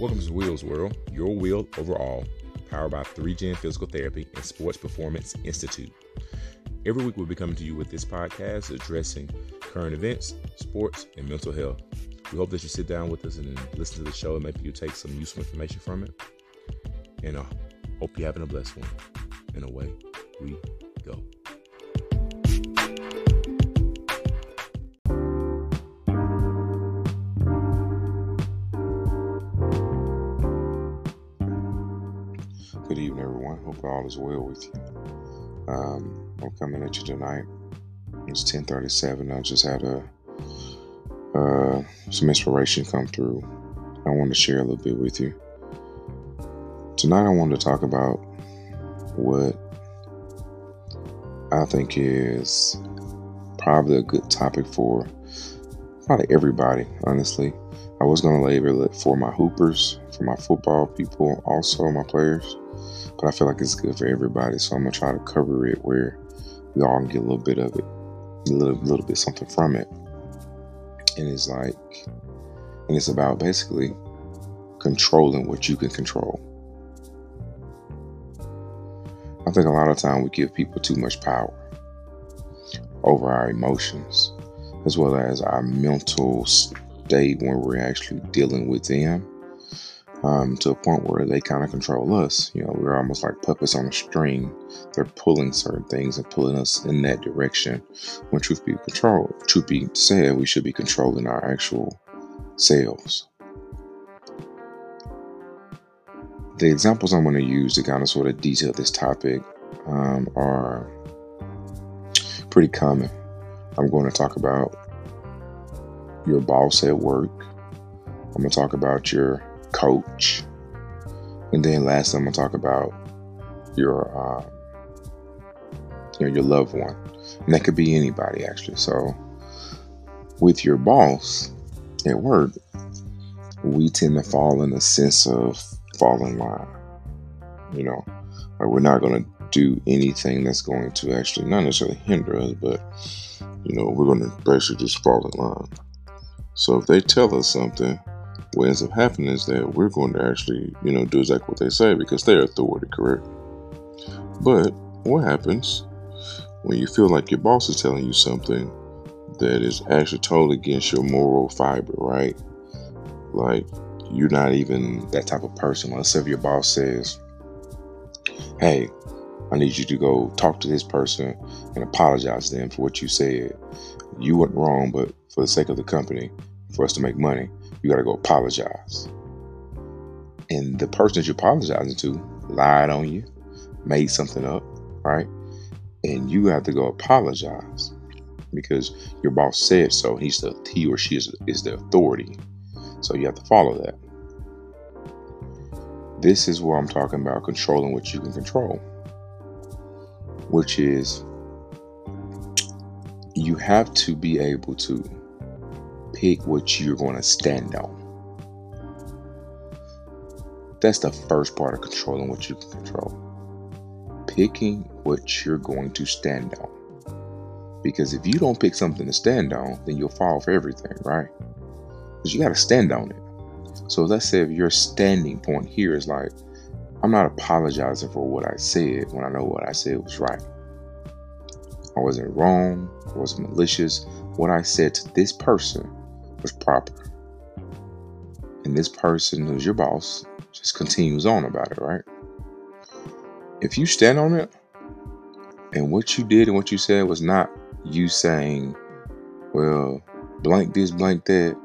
Welcome to Will's World, your wheel overall, powered by 3Gen Physical Therapy and Sports Performance Institute. Every week we'll be coming to you with this podcast addressing current events, sports, and mental health. We hope that you sit down with us and listen to the show and maybe you take some useful information from it. And I uh, hope you're having a blessed one. And away we go. Good evening, everyone. Hope all is well with you. Um, I'm coming at you tonight. It's 10:37. I just had a uh, some inspiration come through. I want to share a little bit with you. Tonight, I wanted to talk about what I think is probably a good topic for probably everybody, honestly. I was going to label it for my hoopers, for my football people, also my players but I feel like it's good for everybody. So I'm gonna try to cover it where we all can get a little bit of it, a little, little bit something from it. And it's like, and it's about basically controlling what you can control. I think a lot of time we give people too much power over our emotions, as well as our mental state when we're actually dealing with them um, to a point where they kind of control us. You know, we're almost like puppets on a string. They're pulling certain things and pulling us in that direction. When truth be controlled, truth be said, we should be controlling our actual selves. The examples I'm going to use to kind of sort of detail this topic um, are pretty common. I'm going to talk about your boss at work. I'm going to talk about your coach. And then last, I'm gonna talk about your, um, you know, your loved one, and that could be anybody actually. So, with your boss at work, we tend to fall in a sense of fall in line. You know, like we're not gonna do anything that's going to actually not necessarily hinder us, but you know, we're gonna basically just fall in line. So if they tell us something what ends up happening is that we're going to actually, you know, do exactly what they say because they're authority, correct? But what happens when you feel like your boss is telling you something that is actually totally against your moral fiber, right? Like you're not even that type of person. Let's say if your boss says, Hey, I need you to go talk to this person and apologize to them for what you said. You went wrong, but for the sake of the company, for us to make money, you got to go apologize. And the person that you're apologizing to lied on you, made something up, right? And you have to go apologize because your boss said so. He's the he or she is, is the authority. So you have to follow that. This is what I'm talking about controlling what you can control, which is you have to be able to pick what you're going to stand on. That's the first part of controlling what you can control. Picking what you're going to stand on. Because if you don't pick something to stand on, then you'll fall for everything, right? Because you got to stand on it. So let's say if your standing point here is like, I'm not apologizing for what I said when I know what I said was right. I wasn't wrong, I wasn't malicious. What I said to this person was proper. And this person who's your boss just continues on about it, right? If you stand on it, and what you did and what you said was not you saying, well, blank this, blank that,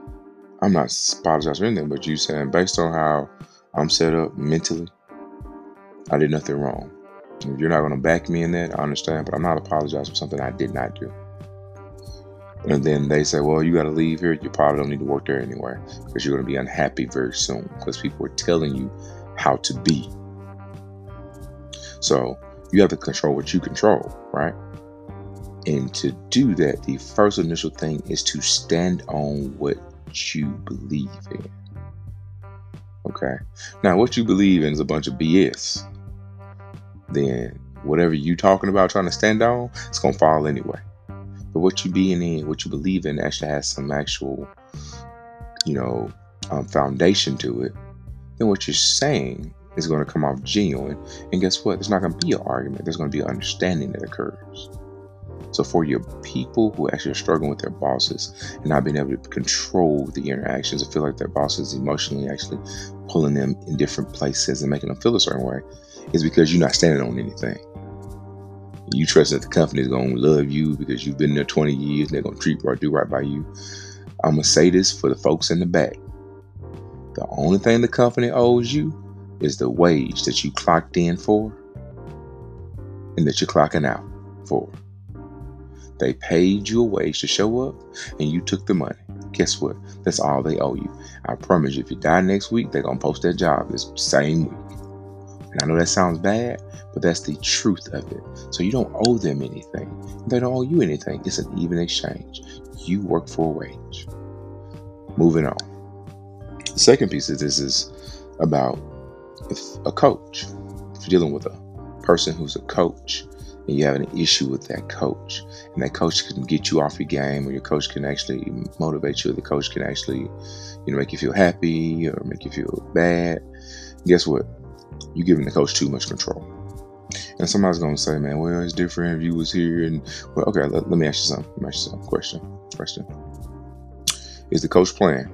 I'm not apologizing for anything, but you saying, based on how I'm set up mentally, I did nothing wrong. If you're not going to back me in that, I understand, but I'm not apologizing for something I did not do. And then they say, well, you got to leave here. You probably don't need to work there anywhere because you're going to be unhappy very soon because people are telling you how to be. So you have to control what you control, right? And to do that, the first initial thing is to stand on what you believe in. Okay. Now, what you believe in is a bunch of BS. Then whatever you're talking about trying to stand on, it's gonna fall anyway. But what you being in, what you believe in, actually has some actual, you know, um, foundation to it. then what you're saying is going to come off genuine. And guess what? There's not going to be an argument. There's going to be an understanding that occurs. So for your people who actually are struggling with their bosses and not being able to control the interactions, I feel like their boss is emotionally actually pulling them in different places and making them feel a certain way, is because you're not standing on anything. You trust that the company is going to love you because you've been there 20 years and they're to treat or do right by you. I'm to say this for the folks in the back. The only thing the company owes you is the wage that you clocked in for and that you're clocking out for. They paid you a wage to show up and you took the money. Guess what? That's all they owe you. I promise you, if you die next week, they're going to post that job this same week. And I know that sounds bad, but that's the truth of it. So you don't owe them anything. They don't owe you anything. It's an even exchange. You work for a wage. Moving on. The second piece of this is about a coach. If you're dealing with a person who's a coach and you have an issue with that coach, and that coach can get you off your game, or your coach can actually motivate you, or the coach can actually, you know, make you feel happy or make you feel bad. Guess what? You're giving the coach too much control. And somebody's gonna say, "Man, well, it's different if you was here." And well, okay, let, let me ask you something. Let me ask you something. Question. Question. Is the coach playing?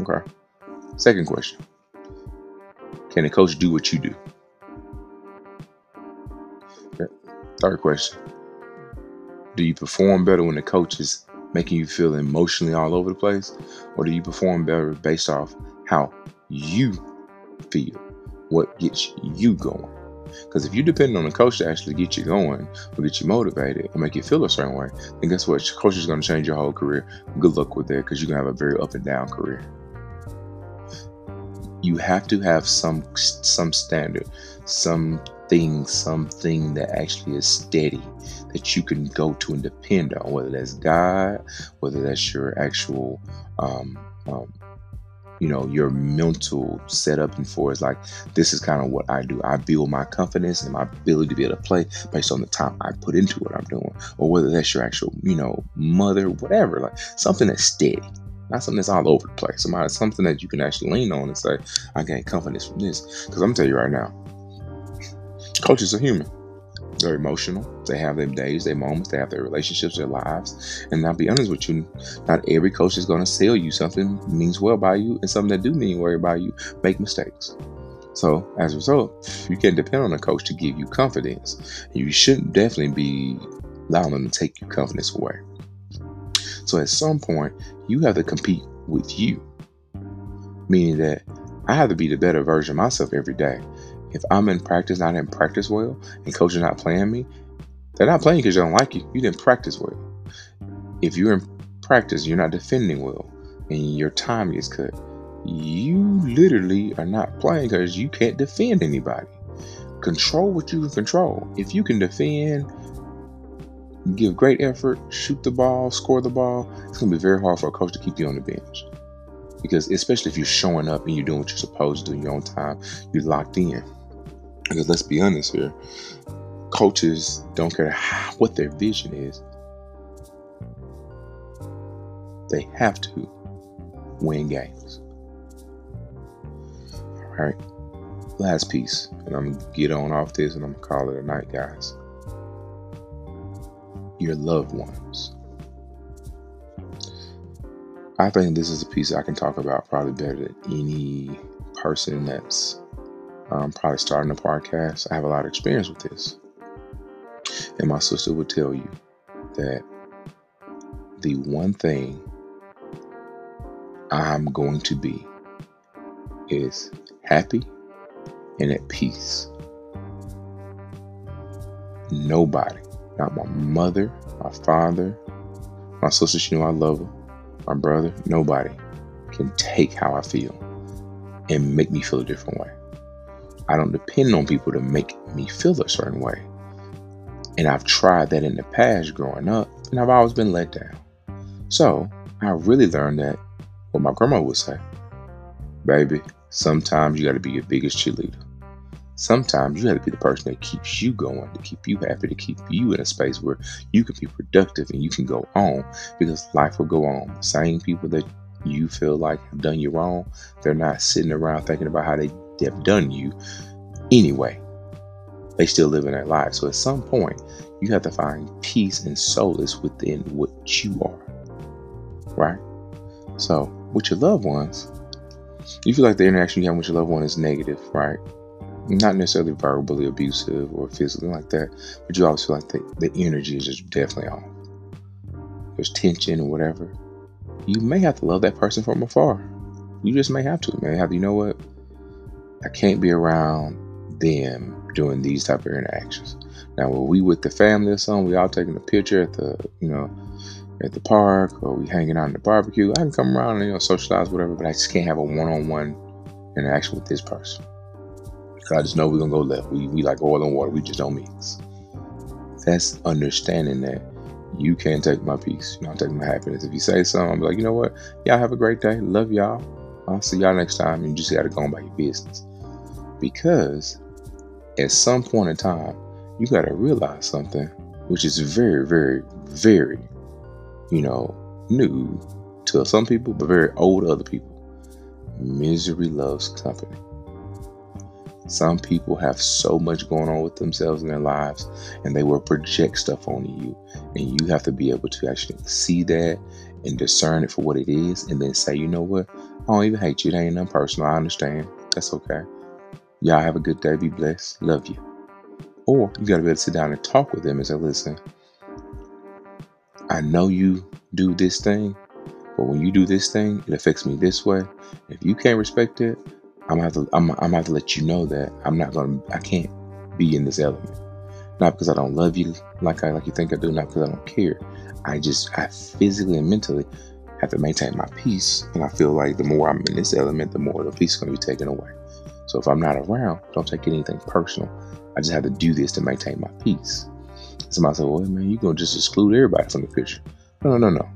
Okay. Second question. Can the coach do what you do? Third question. Do you perform better when the coach is making you feel emotionally all over the place? Or do you perform better based off how you feel? What gets you going? Because if you depend on the coach to actually get you going or get you motivated or make you feel a certain way, then guess what? Your Coach is going to change your whole career. Good luck with that because you're going to have a very up and down career. You have to have some some standard, some thing, something that actually is steady that you can go to and depend on, whether that's God, whether that's your actual, um, um, you know, your mental setup and for is like, this is kind of what I do. I build my confidence and my ability to be able to play based on the time I put into what I'm doing, or whether that's your actual, you know, mother, whatever, like something that's steady not something that's all over the place. Somebody, something that you can actually lean on and say, I gain confidence from this. Because I'm gonna tell you right now, coaches are human. They're emotional. They have their days, their moments. They have their relationships, their lives. And I'll be honest with you, not every coach is going to sell you something means well by you, and something that do mean well by you make mistakes. So as a result, you can depend on a coach to give you confidence. You shouldn't definitely be allowing them to take your confidence away. So at some point, you have to compete with you, meaning that I have to be the better version of myself every day. If I'm in practice, not in practice well, and coach is not playing me, they're not playing because they don't like you. You didn't practice well. If you're in practice, you're not defending well, and your time gets cut. You literally are not playing because you can't defend anybody. Control what you can control. If you can defend, give great effort, shoot the ball, score the ball, it's going to be very hard for a coach to keep you on the bench. Because especially if you're showing up and you're doing what you're supposed to do in your own time, you're locked in. Because let's be honest here, coaches don't care what their vision is. They have to win games. All right. Last piece, and I'm gonna get on off this and I'm gonna call it a night, guys. Your loved ones. I think this is a piece I can talk about probably better than any person that's um, probably starting a podcast. I have a lot of experience with this. And my sister would tell you that the one thing I'm going to be is happy and at peace. Nobody, not my mother, my father, my sister, she knew I love her, my brother, nobody can take how I feel and make me feel a different way. I don't depend on people to make me feel a certain way. And I've tried that in the past growing up, and I've always been let down. So I really learned that what my grandma would say baby, sometimes you got to be your biggest cheerleader. Sometimes you have to be the person that keeps you going, to keep you happy, to keep you in a space where you can be productive and you can go on because life will go on. The same people that you feel like have done you wrong, they're not sitting around thinking about how they have done you anyway. They still live in their life. So at some point, you have to find peace and solace within what you are. Right? So with your loved ones, you feel like the interaction you have with your loved one is negative, right? Not necessarily verbally abusive or physically like that, but you always feel like the, the energy is just definitely off. There's tension or whatever. You may have to love that person from afar. You just may have to. May have you know what? I can't be around them doing these type of interactions. Now, when we with the family or something, we all taking a picture at the, you know, at the park or we hanging out in the barbecue. I can come around and you know socialize, whatever, but I just can't have a one-on-one interaction with this person. Cause I just know we're gonna go left. We we like oil and water. We just don't mix. That's understanding that you can't take my peace. You know, take my happiness. If you say something, I'm like, you know what? Y'all have a great day. Love y'all. I'll see y'all next time. You just gotta go on by your business. Because at some point in time, you gotta realize something, which is very, very, very you know, new to some people, but very old to other people. Misery loves company. Some people have so much going on with themselves in their lives, and they will project stuff onto you. And you have to be able to actually see that and discern it for what it is, and then say, you know what? I don't even hate you. It ain't nothing personal. I understand. That's okay. Y'all have a good day. Be blessed. Love you. Or you got to be able to sit down and talk with them and say, listen, I know you do this thing, but when you do this thing, it affects me this way. If you can't respect it, I'm gonna have to I'm, I'm gonna have to let you know that I'm not gonna I can't be in this element. Not because I don't love you like I like you think I do, not because I don't care. I just I physically and mentally have to maintain my peace. And I feel like the more I'm in this element, the more the peace is gonna be taken away. So if I'm not around, don't take anything personal. I just have to do this to maintain my peace. Somebody said, well, man, you're going to just exclude everybody from the picture. No, no, no, no.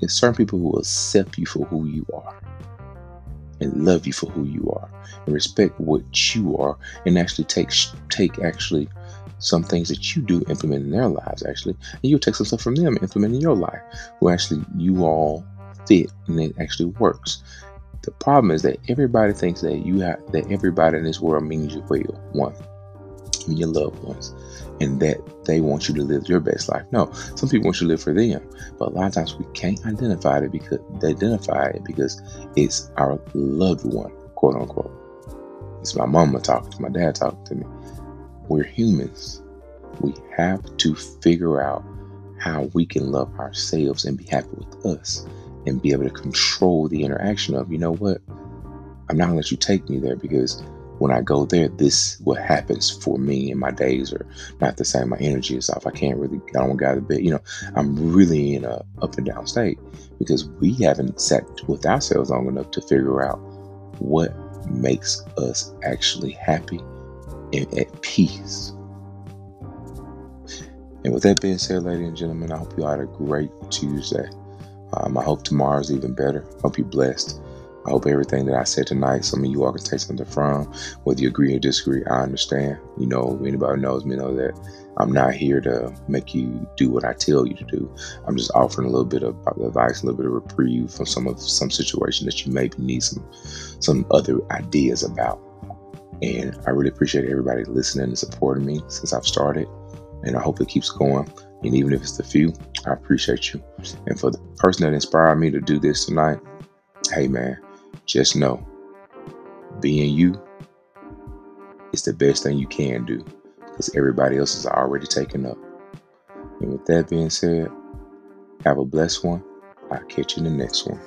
It's certain people who will accept you for who you are and love you for who you are and respect what you are and actually take take actually some things that you do implement in their lives actually and you'll take some stuff from them implement in your life where actually you all fit and it actually works the problem is that everybody thinks that you have that everybody in this world means you well one your loved ones and that they want you to live your best life. No, some people want you to live for them, but a lot of times we can't identify it because they identify it because it's our loved one, quote unquote. It's my mama talking to my dad talking to me. We're humans. We have to figure out how we can love ourselves and be happy with us and be able to control the interaction of, you know what? I'm not gonna let you take me there because when I go there, this what happens for me and my days are not the same. My energy is off. I can't really, I don't get of bed. You know, I'm really in a up and down state because we haven't sat with ourselves long enough to figure out what makes us actually happy and at peace. And with that being said, ladies and gentlemen, I hope you all had a great Tuesday. Um, I hope tomorrow's even better. Hope you're blessed. I hope everything that I said tonight, some of you all can take something from. Whether you agree or disagree, I understand. You know, anybody knows me know that I'm not here to make you do what I tell you to do. I'm just offering a little bit of advice, a little bit of reprieve from some of some situation that you maybe need some some other ideas about. And I really appreciate everybody listening and supporting me since I've started. And I hope it keeps going. And even if it's a few, I appreciate you. And for the person that inspired me to do this tonight, hey man, just know being you is the best thing you can do because everybody else is already taken up. And with that being said, have a blessed one. I'll catch you in the next one.